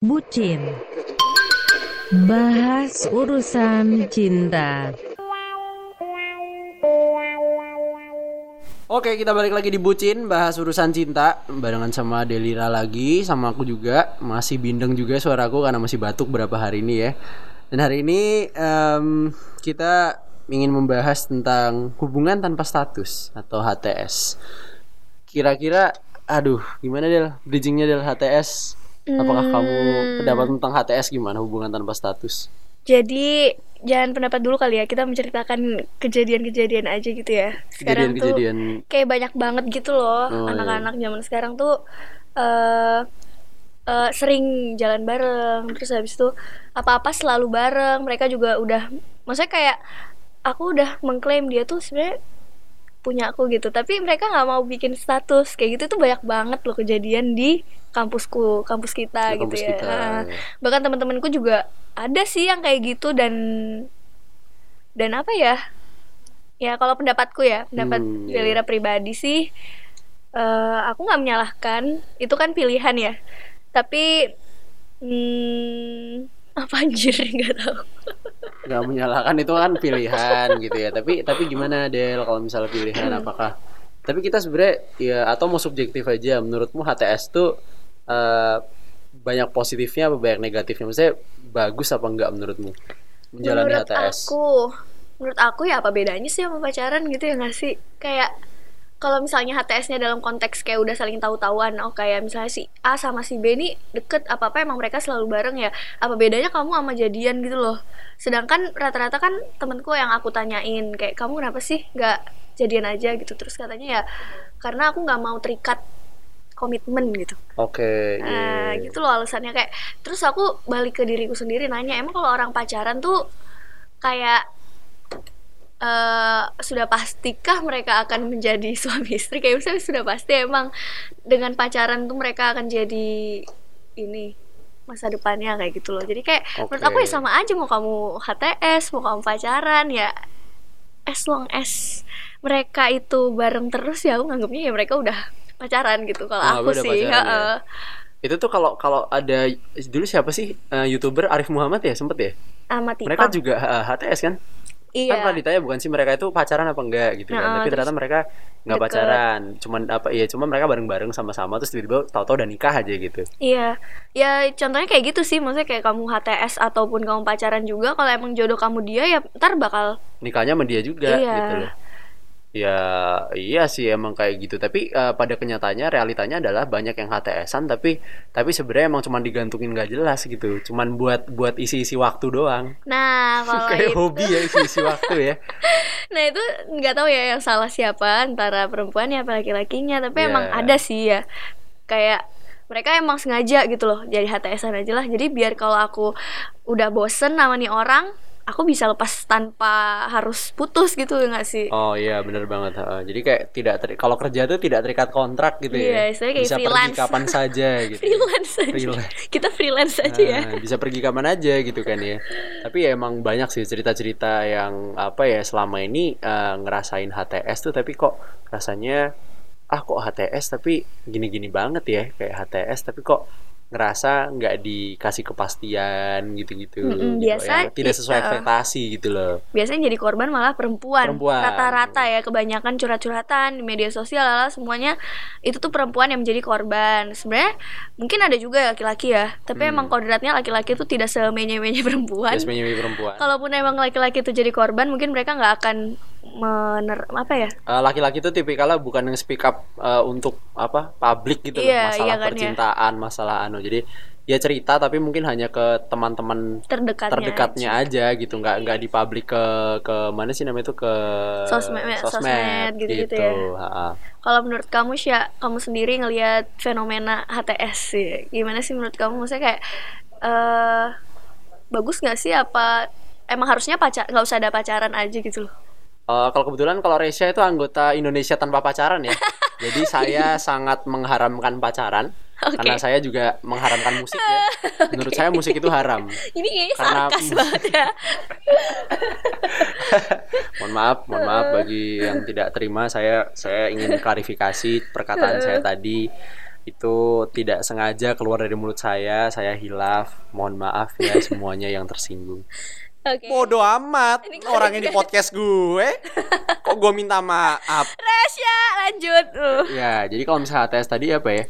Bucin Bahas urusan cinta Oke, kita balik lagi di Bucin, bahas urusan cinta barengan sama Delira lagi, sama aku juga. Masih bindeng juga suaraku karena masih batuk berapa hari ini ya. Dan hari ini em, kita ingin membahas tentang hubungan tanpa status atau HTS. Kira-kira, aduh, gimana Del? Bridgingnya Del HTS? Apakah kamu pendapat tentang HTS gimana hubungan tanpa status? Jadi jangan pendapat dulu kali ya kita menceritakan kejadian-kejadian aja gitu ya. Sekarang Kejadian-kejadian. tuh kayak banyak banget gitu loh Oh, iya. anak-anak zaman sekarang tuh eh eh, sering jalan bareng terus habis itu apa-apa selalu bareng. Mereka juga udah maksudnya kayak aku udah mengklaim dia tuh sebenarnya punya aku gitu. Tapi mereka nggak mau bikin status kayak gitu tuh banyak banget loh kejadian di kampusku kampus kita Di gitu kampus ya. kita, Nah, bahkan teman-temanku juga ada sih yang kayak gitu dan dan apa ya? Ya kalau pendapatku ya pendapat Hmm, iya. Delira pribadi sih eh, aku nggak menyalahkan. Itu kan pilihan ya. Tapi hmm, apa anjir nggak tahu nggak menyalahkan itu kan pilihan gitu ya. Tapi tapi gimana Del kalau misalnya pilihan apakah? Tapi kita sebenarnya ya atau mau subjektif aja. Menurutmu HTS tuh eh, banyak positifnya apa banyak negatifnya? Maksudnya bagus apa enggak menurutmu? Menjalani menurut HTS aku menurut aku ya apa bedanya sih sama pacaran gitu ya nggak sih? Kayak kalau misalnya HTS-nya dalam konteks kayak udah saling tahu-tahuan oh kayak misalnya si A sama si B ini deket apa apa emang mereka selalu bareng ya? Apa bedanya kamu sama jadian gitu loh? Sedangkan rata-rata kan temenku yang aku tanyain kayak kamu kenapa sih nggak jadian aja? gitu. Terus katanya ya karena aku nggak mau terikat komitmen gitu. Oke Nah, iya. gitu loh alasannya. Kayak terus aku balik ke diriku sendiri nanya emang kalau orang pacaran tuh kayak eh sudah pastikah mereka akan menjadi suami istri kayak misalnya sudah pasti emang dengan pacaran tuh mereka akan jadi ini masa depannya kayak gitu loh jadi kayak menurut aku ya sama aja mau kamu HTS mau kamu pacaran ya as long as mereka itu bareng terus ya aku nganggapnya ya mereka udah pacaran gitu kalau Ah, aku sih pacaran ya. heeh. itu tuh kalau kalau ada dulu siapa sih eh, youtuber Arif Muhammad ya sempet ya Tipang. mereka juga eh, HTS kan kan iya. pernah ditanya bukan sih mereka itu pacaran apa enggak gitu kan. Nah, tapi ternyata mereka nggak pacaran. Cuman apa ya cuma mereka bareng-bareng sama-sama terus tiba-tiba tahu-tahu udah nikah aja gitu. Iya, ya contohnya kayak gitu sih, maksudnya kayak kamu HTS ataupun kamu pacaran juga, kalau emang jodoh kamu dia ya ntar bakal nikahnya sama dia juga Iya. gitu loh ya iya sih emang kayak gitu. Tapi eh, pada kenyataannya realitanya adalah banyak yang HTSan tapi tapi sebenarnya emang cuman digantungin nggak jelas gitu. Cuman buat buat isi-isi waktu doang. Nah, kalau kayak itu, hobi ya isi-isi waktu ya. Nah itu nggak tahu ya yang salah siapa antara perempuannya apa laki-lakinya, tapi Iya. emang ada sih ya, kayak mereka emang sengaja gitu loh jadi HTSan aja lah. Jadi biar kalau aku udah bosen sama nih orang, aku bisa lepas tanpa harus putus gitu nggak sih? oh iya bener banget jadi kayak tidak teri- kalau kerja tuh tidak terikat kontrak gitu ya Iya, istilahnya kayak bisa freelance. pergi kapan saja gitu freelance aja. Freelance. Kita freelance aja ya. Nah, bisa pergi kapan aja gitu kan ya. Tapi ya emang banyak sih cerita-cerita yang apa ya selama ini eh, ngerasain HTS tuh tapi kok rasanya ah kok HTS tapi gini-gini banget ya kayak HTS tapi kok ngerasa nggak dikasih kepastian gitu-gitu. Mm-mm, gitu. biasa Yang tidak sesuai uh, ekspektasi gitu loh. biasanya jadi korban malah perempuan. Rata-rata ya kebanyakan curhat-curhatan di media sosial lah semuanya itu tuh perempuan yang menjadi korban. Sebenarnya mungkin ada juga laki-laki ya, tapi Hmm. emang kodratnya laki-laki itu tidak semenye-menye perempuan. Biasanya perempuan. Kalaupun emang laki-laki itu jadi korban, mungkin mereka nggak akan mener apa ya? Eh, laki-laki tuh tipikalnya bukan yang speak up eh, untuk apa publik gitu loh Iya, masalah iya kan ya. percintaan masalah anu jadi ya cerita tapi mungkin hanya ke teman-teman Terdekatnya. terdekatnya aja gitu nggak nggak di publik ke ke mana sih namanya itu ke Sosmed- sosmed gitu-gitu ya. ha-ha. Kalau menurut kamu sih, kamu sendiri ngelihat fenomena HTS sih, gimana sih menurut kamu? Maksudnya kayak eh bagus nggak sih apa emang harusnya pacar nggak usah ada pacaran aja gitu loh? Eh, kalau kebetulan kalau Resya itu anggota Indonesia tanpa pacaran ya. Jadi saya sangat mengharamkan pacaran. Oke. karena saya juga mengharamkan musik ya. Menurut saya musik itu haram. Ini kayaknya Karena- sarkas banget ya. mohon maaf mohon maaf bagi yang tidak terima. Saya saya ingin klarifikasi perkataan saya tadi. Itu tidak sengaja keluar dari mulut saya, saya hilaf. Mohon maaf ya semuanya yang tersinggung. Oke. Bodoh amat Ini orang ini podcast gue. Kok gue minta maaf? Resya lanjut. Uh. Ya, jadi kalau misalnya HTS tadi apa ya?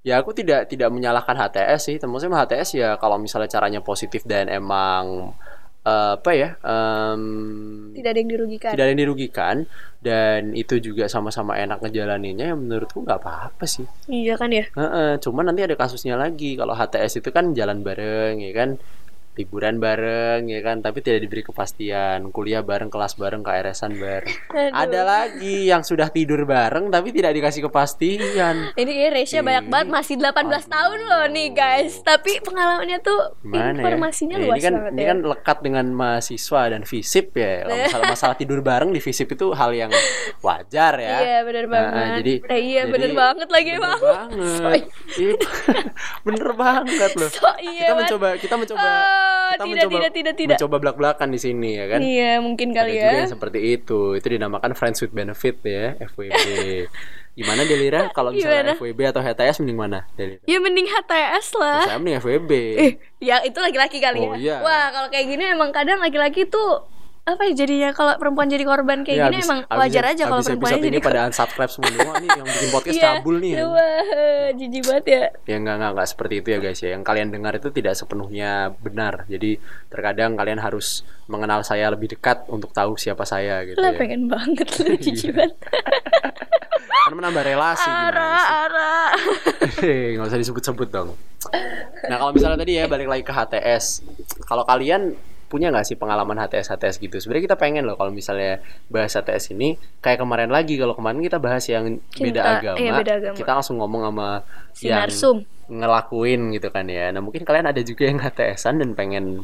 Ya aku tidak tidak menyalahkan HTS sih. Maksudnya HTS ya kalau misalnya caranya positif dan emang eh, apa ya? em, Tidak ada yang dirugikan. tidak ada yang dirugikan dan itu juga sama-sama enak ngejalaninnya ya menurutku nggak apa-apa sih. Iya kan ya? Heeh, cuman nanti ada kasusnya lagi kalau HTS itu kan jalan bareng ya kan liburan bareng ya kan? Tapi tidak diberi kepastian. Kuliah bareng kelas bareng KRS-an bareng. Aduh. ada lagi yang sudah tidur bareng tapi tidak dikasih kepastian. Ini kayak Resya banyak banget. Masih 18 tahun loh nih guys. Tapi pengalamannya tuh Gimana informasinya ya? Ya, luas ini kan banget ini ya. kan lekat dengan mahasiswa dan FISIP ya. Kalau masalah masalah tidur bareng di FISIP itu hal yang wajar ya. Iya bener Nah, banget. jadi Eh, iya jadi- bener banget lagi bener emang. banget. Iya, bener banget loh. So iya kita mencoba kita mencoba Oh, kita tidak, mencoba tidak, tidak, tidak. mencoba belak belakan di sini ya kan Iya mungkin ada kali juga ya. yang seperti itu itu dinamakan friends with benefit ya FWB gimana Delira kalau misalnya Gimana? FWB atau HTS mending mana Delira Ya mending HTS lah. saya mending FWB Eh, ya itu laki-laki kali Oh, ya. iya. Wah, kalau kayak gini emang kadang laki-laki tuh apa ya jadinya kalau perempuan jadi korban kayak Ya, gini abis- emang abis- wajar aja kalau perempuan jadi ini pada unsubscribe semua nih yang bikin podcast Iya. cabul nih ya. Wah, jijik banget ya. ya enggak, enggak enggak seperti itu ya guys ya yang kalian dengar itu tidak sepenuhnya benar jadi terkadang kalian harus mengenal saya lebih dekat untuk tahu siapa saya gitu Lah ya pengen banget lu jijik banget. karena menambah relasi Ara, ara. Nggak usah disebut-sebut dong. Nah kalau misalnya tadi ya balik lagi ke HTS, kalau kalian punya nggak sih pengalaman HTS HTS gitu? Sebenarnya kita pengen loh kalau misalnya bahas HTS ini kayak kemarin lagi. Kalau kemarin kita bahas yang beda Cinta, agama, iya, beda agama. kita langsung ngomong sama Si yang ngelakuin gitu kan ya. Nah mungkin kalian ada juga yang HTSan dan pengen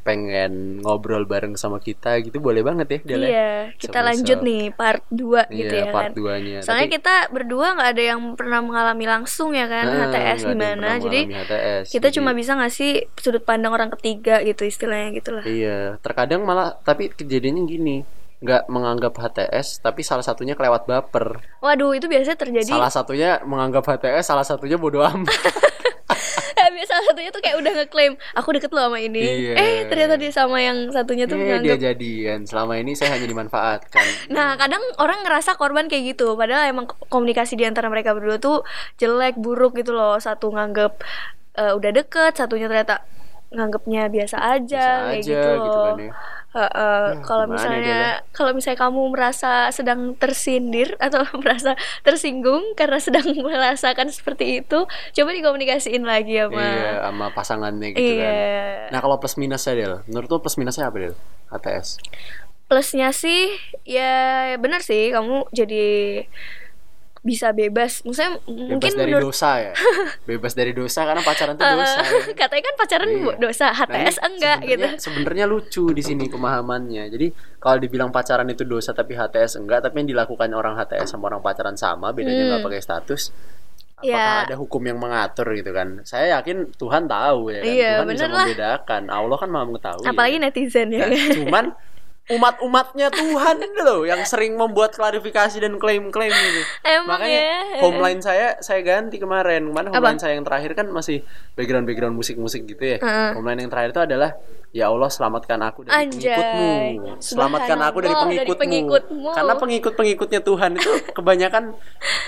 pengen ngobrol bareng sama kita gitu boleh banget ya Del ya? Iya, kita Sebisa- lanjut nih part 2 gitu Iya, ya part kan. 2-nya. Soalnya Tapi- kita berdua nggak ada yang pernah mengalami langsung ya kan Ah, HTS gimana. Jadi HTS, kita jadi- cuma bisa ngasih sudut pandang orang ketiga gitu istilahnya gitulah. Iya, terkadang malah tapi kejadiannya gini, nggak menganggap HTS, tapi salah satunya kelewat baper. Waduh, itu biasanya terjadi Salah satunya menganggap HTS, salah satunya bodoh amat. biasa satunya tuh kayak udah ngeklaim aku deket loh sama ini. Iya. Eh, ternyata dia sama yang satunya tuh Eh, dia jadian. Selama ini saya hanya dimanfaatkan. Nah, kadang orang ngerasa korban kayak gitu, padahal emang komunikasi di antara mereka berdua tuh jelek, buruk gitu loh. Satu nganggep eh, udah deket, satunya ternyata nganggepnya biasa aja, Biasa kayak aja gitu loh. gitu kan ya. Heeh, kalau gimana ya, misalnya kalau misalnya kamu merasa sedang tersindir atau merasa tersinggung karena sedang merasakan seperti itu, coba dikomunikasiin lagi sama Iya, sama pasangannya gitu kan. Iya. Nah, kalau plus minusnya Del, menurut lu plus minusnya apa Del? HTS. Plusnya sih ya benar sih kamu jadi bisa bebas. Maksudnya Bebas mungkin dari menurut dosa ya. Bebas dari dosa karena pacaran tuh Eh, dosa. ya. katanya kan pacaran Iya. dosa, Nah, HTS enggak gitu. sebenarnya- lucu di sini pemahamannya. Jadi kalau dibilang pacaran itu dosa tapi HTS enggak, tapi yang dilakukan orang HTS sama orang pacaran sama, bedanya nggak Hmm. pakai status. Apakah Ya. ada hukum yang mengatur gitu kan? Saya yakin Tuhan tahu ya kan. Iya, Tuhan bisa lah. membedakan. Allah kan maha mengetahui. Apalagi ya. netizen ya. Nah, cuman umat-umatnya Tuhan itu loh yang sering membuat klarifikasi dan klaim-klaim gitu. Emang Makanya ya. homeline saya saya ganti kemarin. Kemarin Apa? homeline saya yang terakhir kan masih background-background musik-musik gitu ya. Heeh. Homeline yang terakhir itu adalah ya Allah selamatkan aku dari Anjay. pengikutmu. Selamatkan aku dari Subhanallah, dari pengikutmu. pengikutmu. Karena pengikut-pengikutnya Tuhan itu kebanyakan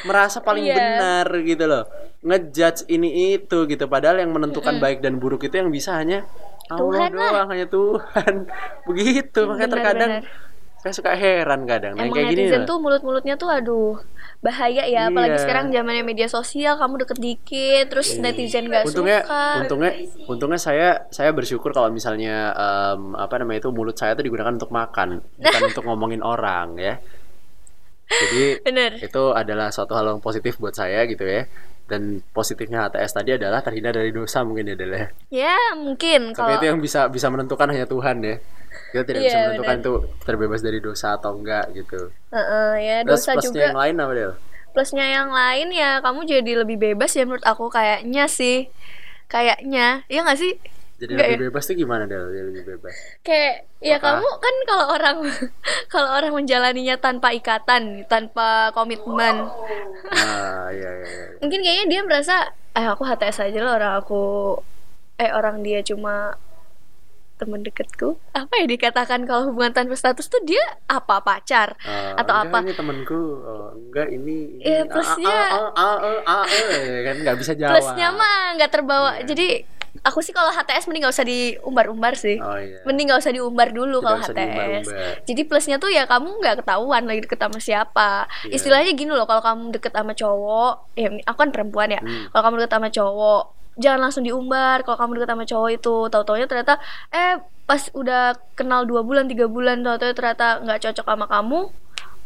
merasa paling Iya. benar gitu loh. Ngejudge ini itu gitu padahal yang menentukan Mm-mm. baik dan buruk itu yang bisa hanya Allah Tuhan lah. doang, hanya Tuhan. Begitu, makanya Benar, terkadang benar. saya suka heran kadang. Nah, Emang kayak gini netizen loh. tuh mulut-mulutnya tuh aduh bahaya ya apalagi Iya. sekarang zamannya media sosial kamu deket dikit terus netizen gak untungnya suka untungnya untungnya saya saya bersyukur kalau misalnya em, apa namanya itu mulut saya itu digunakan untuk makan bukan untuk ngomongin orang ya jadi bener itu adalah suatu hal yang positif buat saya gitu ya dan positifnya HTS tadi adalah terhindar dari dosa mungkin ya Del ya. Ya mungkin. Tapi kalau itu yang bisa bisa menentukan hanya Tuhan ya. Kita tidak bisa Iya, menentukan itu terbebas dari dosa atau enggak gitu. Heeh, ya terus dosa plusnya juga. yang lain apa Del? Plusnya yang lain ya kamu jadi lebih bebas ya menurut aku kayaknya sih. Kayaknya. Ya nggak sih Jadi Enggak lebih bebas tuh gimana Del? Jadi lebih bebas. kayak ya Apakah- kamu kan kalau orang kalau orang menjalaninya tanpa ikatan tanpa komitmen Nah, iya iya iya. mungkin kayaknya dia merasa eh aku HTS aja lah orang aku eh orang dia cuma temen deketku apa ya dikatakan kalau hubungan tanpa status tuh dia apa pacar Eh, Atau apa? Ini temanku. Oh, enggak ini. ini Iya, A- plusnya- kan nggak bisa jawab. plusnya mah nggak terbawa Iya. jadi aku sih kalau HTS mending nggak usah diumbar-umbar sih Oh iya. mending nggak usah diumbar dulu kalau HTS diumbar-umbar. jadi plusnya tuh ya kamu nggak ketahuan lagi deket sama siapa Iya. istilahnya gini loh kalau kamu deket sama cowok ya aku kan perempuan ya Hmm. kalau kamu deket sama cowok jangan langsung diumbar kalau kamu deket sama cowok itu tahu-taunya ternyata eh pas udah kenal dua bulan tiga bulan tahu-taunya ternyata nggak cocok sama kamu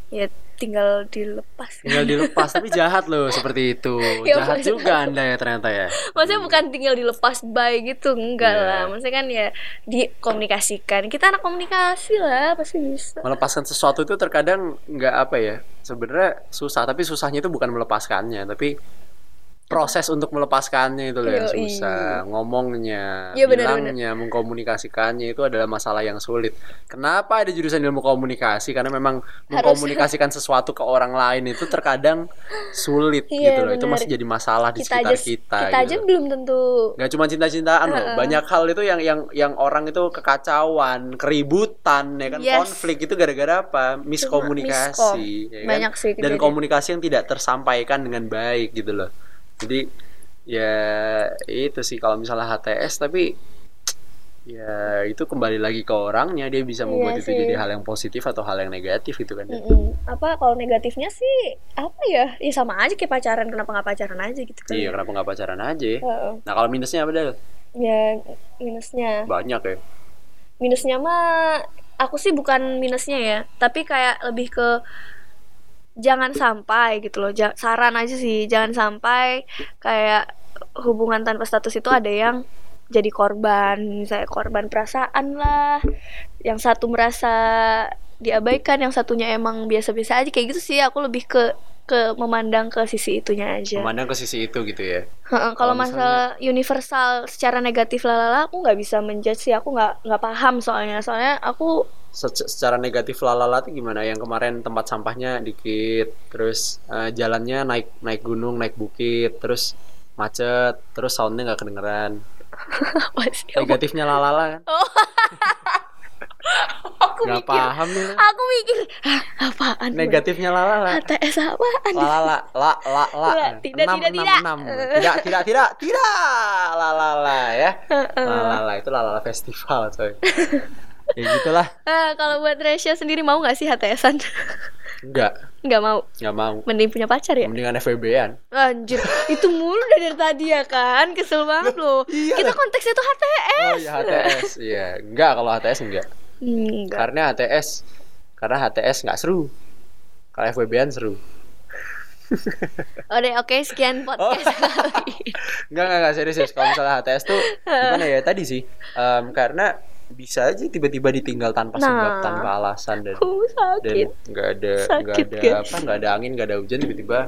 ya tinggal dilepas Tinggal dilepas tapi jahat loh seperti itu. Ya, jahat maksudnya- juga Anda ya ternyata ya. maksudnya bukan tinggal dilepas bye gitu enggak Iya. lah maksudnya kan ya dikomunikasikan kita anak komunikasi lah pasti bisa melepaskan sesuatu itu terkadang nggak apa ya sebenarnya susah tapi susahnya itu bukan melepaskannya tapi proses untuk melepaskannya itu loh yang susah ngomongnya Iya, benar, bilangnya mengkomunikasikannya itu adalah masalah yang sulit kenapa ada jurusan ilmu komunikasi karena memang mengkomunikasikan sesuatu ke orang lain itu terkadang sulit Iya, gitu loh itu benar. masih jadi masalah di kita sekitar aja kita kita aja gitu. belum tentu Gak cuma cinta-cintaan loh, Heeh. banyak hal itu yang yang yang orang itu kekacauan, keributan, ya kan Yes. konflik itu gara-gara apa? Miskomunikasi, ya kan? Banyak sih Dan kejadian. komunikasi yang tidak tersampaikan dengan baik gitu loh. Jadi ya itu sih kalau misalnya HTS tapi ya itu kembali lagi ke orangnya dia bisa membuat Iya itu sih. jadi hal yang positif atau hal yang negatif gitu kan. Mm-mm. apa kalau negatifnya sih apa ya ya sama aja kayak pacaran kenapa nggak pacaran aja gitu kan Iya, kenapa nggak pacaran aja? ya? Heeh. Nah kalau minusnya apa Del? ya minusnya Banyak ya. minusnya mah aku sih bukan minusnya ya tapi kayak lebih ke jangan sampai gitu loh. Ja- saran aja sih jangan sampai. Kayak hubungan tanpa status itu ada yang jadi korban misalnya korban perasaan lah yang satu merasa diabaikan yang satunya emang biasa-biasa aja kayak gitu sih. Aku lebih ke ke memandang ke sisi itunya aja. Memandang ke sisi itu gitu ya. Heeh, kalau masalah universal secara negatif lalala aku nggak bisa menjudge sih. Aku nggak nggak paham soalnya. Soalnya aku Se- secara negatif lalala tuh gimana? Yang kemarin tempat sampahnya dikit terus eh, jalannya naik naik gunung naik bukit terus macet terus soundnya nggak kedengeran. Apa sih negatifnya lalala kan? Oh. aku nggak mikir paham nih lu. aku mikir "Hah, apaan Boy? negatifnya lalala. HTS apaan? Lalala la la la Tidak, tidak, Enam, tidak, enam, tidak. enam. tidak tidak tidak tidak. Lalala ya. Lalala itu lalala festival coy ya gitulah. Ah, kalau buat Resya sendiri mau nggak sih HTSan enggak nggak. Mau? Nggak mau. Mending punya pacar ya? Mendingan FWB-an anjir itu mulu dari tadi ya kan? Kesel banget loh. Iya. Kita konteksnya tuh HTS oh iya HTS iya. Enggak kalau HTS enggak enggak karena HTS karena HTS nggak seru. Kalau FWB-an seru. Oke, oke, sekian podcast kali ini. Enggak, enggak, enggak serius, serius. Kalau misalnya HTS tuh gimana ya? Tadi sih? Em, karena bisa aja tiba-tiba ditinggal tanpa sebab, Nah. tanpa alasan dan Uh, dan sakit. nggak ada nggak ada guys. apa nggak ada angin nggak ada hujan tiba-tiba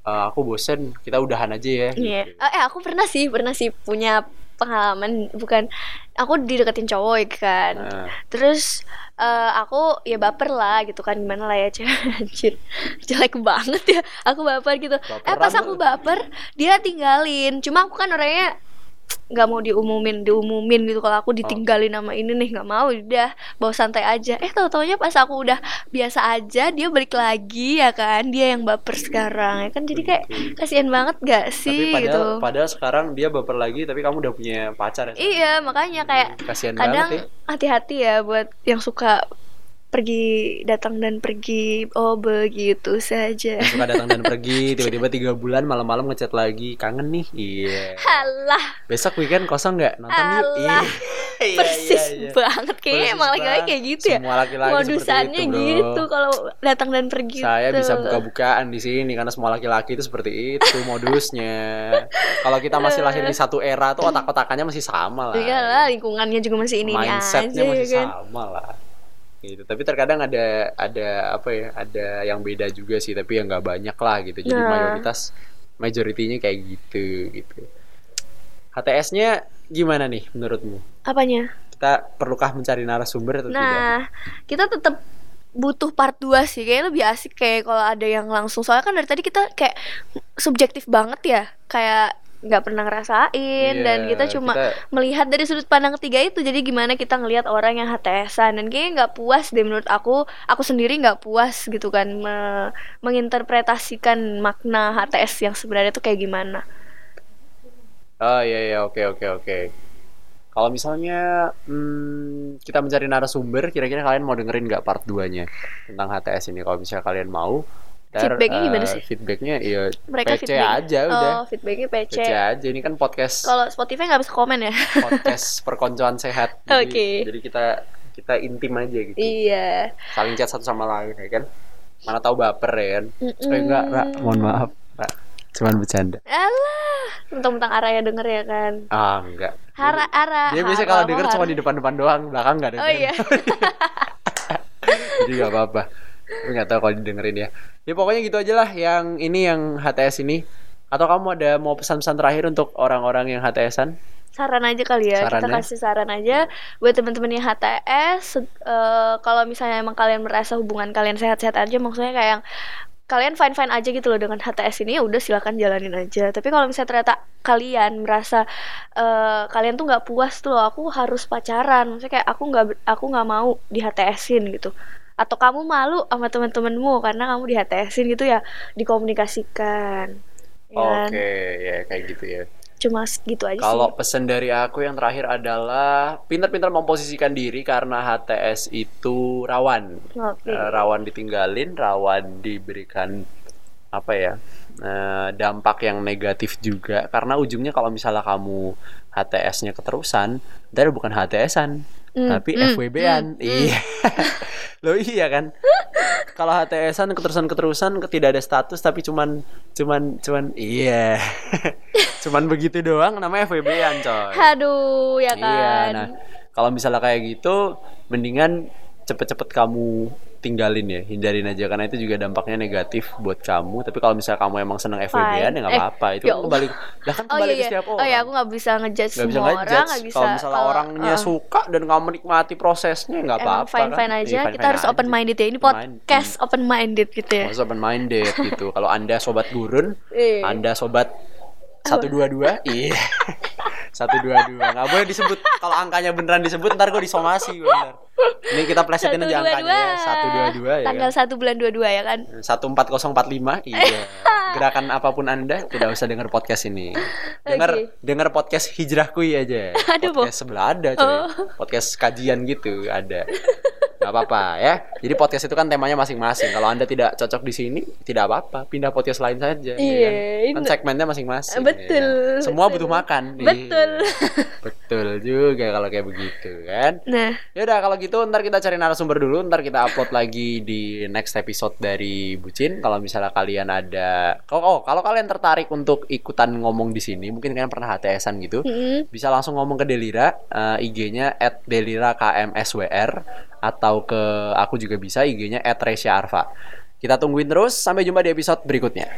"Eh, aku bosen kita udahan aja ya Iya. gitu. Eh, aku pernah sih, pernah sih punya pengalaman bukan aku dideketin cowok ya kan. Nah, Terus eh, aku ya baper lah gitu kan gimana lah ya cewek anjir jelek banget ya aku baper gitu eh Baperan pas lu. aku baper dia tinggalin cuma aku kan orangnya nggak mau diumumin diumumin gitu. Kalau aku ditinggalin sama ini nih nggak mau udah bawa santai aja. Eh tau taunya pas aku udah biasa aja dia balik lagi ya kan? Dia yang baper sekarang ya kan? Jadi kayak Oke. kasihan banget gak tapi sih padahal gitu? padahal sekarang dia baper lagi tapi kamu udah punya pacar ya iya makanya kayak kasihan kadang ya. hati-hati ya buat yang suka pergi datang dan pergi oh begitu saja. Suka datang dan pergi tiba-tiba tiga bulan malam-malam ngechat lagi. Kangen nih. Iya. Halah. Besok weekend kosong nggak? Nonton yuk. Alah, Iya, persis iya, iya. banget. Kayaknya Persis emang laki-laki kayak gitu ya. Semua laki-laki modusannya itu, gitu kalau datang dan pergi saya tuh. bisa buka-bukaan di sini karena semua laki-laki itu seperti itu modusnya. Kalau kita masih lahir di satu era tuh otak-otakannya masih sama lah. Iya lah lingkungannya juga masih ini aja Mindsetnya ya masih kan? sama lah. Gitu. Tapi terkadang ada ada apa ya? Ada yang beda juga sih, tapi yang nggak banyak lah gitu. Jadi Nah. mayoritas majoritinya kayak gitu gitu. HTS-nya gimana nih menurutmu? Apanya? Kita perlukah mencari narasumber atau tidak? Nah, kita tetap butuh part 2 sih. Kayaknya lebih asik kayak kalau ada yang langsung. Soalnya kan dari tadi kita kayak subjektif banget ya. Kayak nggak pernah ngerasain. Dan Iya, kita cuma kita- melihat dari sudut pandang ketiga itu jadi gimana kita ngelihat orang yang HTSan dan kayaknya nggak puas deh menurut aku. Aku sendiri nggak puas gitu kan me- menginterpretasikan makna HTS yang sebenarnya tuh kayak gimana. Oh iya iya. Oke oke oke. Kalau misalnya hmm, kita mencari narasumber, kira-kira kalian mau dengerin nggak part 2-nya tentang HTS ini? Kalau misalnya kalian mau, ntar, Feedbacknya gimana eh, sih? Feedbacknya iya mereka PC feedback aja udah. oh feedbacknya PC, PC aja. Ini kan podcast kalau Spotify nggak bisa komen ya podcast perkoncoan sehat. Oke. jadi kita kita intim aja gitu. iya Saling chat satu sama lain ya kan. Mana tahu baper ya kan. Mm-mm. Eh enggak, Ra. Mohon maaf, Ra. Cuman bercanda. alah mentang-mentang Araya denger ya kan Ah, enggak. Hara Ara Dia biasanya kalau denger Hara. cuma di depan-depan doang, belakang enggak denger. oh iya Jadi gak apa-apa. Tapi gak tahu kalau didengerin ya. Ya pokoknya gitu aja lah yang ini yang HTS ini. Atau kamu ada mau pesan-pesan terakhir untuk orang-orang yang HTSan? saran aja kali ya kita Sarannya? kasih saran aja buat teman-teman yang HTS se- eh, kalau misalnya emang kalian merasa hubungan kalian sehat-sehat aja maksudnya kayak yang kalian fine fine aja gitu loh dengan HTS ini ya udah silakan jalanin aja tapi kalau misalnya ternyata kalian merasa eh, kalian tuh nggak puas tuh loh aku harus pacaran maksudnya kayak aku nggak aku nggak mau di HTSin gitu atau kamu malu sama teman-temanmu karena kamu di HTSin gitu ya dikomunikasikan ya kan? Oke, ya kayak gitu ya. cuma segitu aja Kalau pesan dari aku yang terakhir adalah pintar-pintar memposisikan diri karena HTS itu rawan. Oke. Eh, rawan ditinggalin, rawan diberikan apa ya? eh, dampak yang negatif juga karena ujungnya kalau misalnya kamu HTS-nya keterusan, dari bukan HTS-an, Hmm, tapi hmm, FWB-an. hmm, Iya. Loh iya kan? Kalau HTS-an keterusan-keterusan tidak ada status tapi cuman cuman cuman iya. cuman begitu doang namanya FWB-an, coy. Aduh, ya Iya, kan. nah kalau misalnya kayak gitu, mendingan cepet-cepet kamu tinggalin ya, hindarin aja karena itu juga dampaknya negatif buat kamu. Tapi kalau misalnya kamu emang seneng FWB-an ya nggak Eh, apa-apa, itu ya kan kembali, lah kan oh kembali iya, ke iya. setiap orang. Oh iya, aku nggak bisa ngejudge bisa semua orang, ngejudge. nggak bisa. Kalau misalnya orangnya uh, suka dan kamu menikmati prosesnya nggak apa-apa. fine fine kan? aja. Iya, Kita fine-fine harus open minded ya. Ini podcast open minded gitu ya. Harus open minded gitu. Kalau anda sobat gurun, Iya. anda sobat satu dua dua, iya. Satu dua dua, nggak boleh disebut. Kalau angkanya beneran disebut, ntar gue disomasi bener. Ini kita plesetin aja angkanya ya. Satu dua dua ya. Tanggal satu bulan dua dua ya kan. Satu empat empat lima, iya. Gerakan apa pun anda tidak usah dengar podcast ini. Dengar Oke. dengar podcast hijrahku aja. Aduh, Bo. podcast sebelah ada, coy. Oh. Podcast kajian gitu ada. Gak apa-apa ya. Jadi podcast itu kan temanya masing-masing. Kalau anda tidak cocok di sini, tidak apa-apa. Pindah podcast lain saja. ya Iya, kan? Kan ini- segmennya masing-masing. Betul, ya kan? Semua betul. butuh makan. Betul. Iya. Betul juga kalau kayak begitu kan. Nah, Ya udah kalau gitu ntar kita cari narasumber dulu, ntar kita upload lagi di next episode dari Bucin. Kalau misalnya kalian ada, oh, oh kalau kalian tertarik untuk ikutan ngomong di sini, mungkin kalian pernah HTSan gitu, mm, bisa langsung ngomong ke Delira, eh, IG-nya @delira_kmswr atau ke aku juga bisa IG-nya @resya_arfa. Kita tungguin terus, sampai jumpa di episode berikutnya.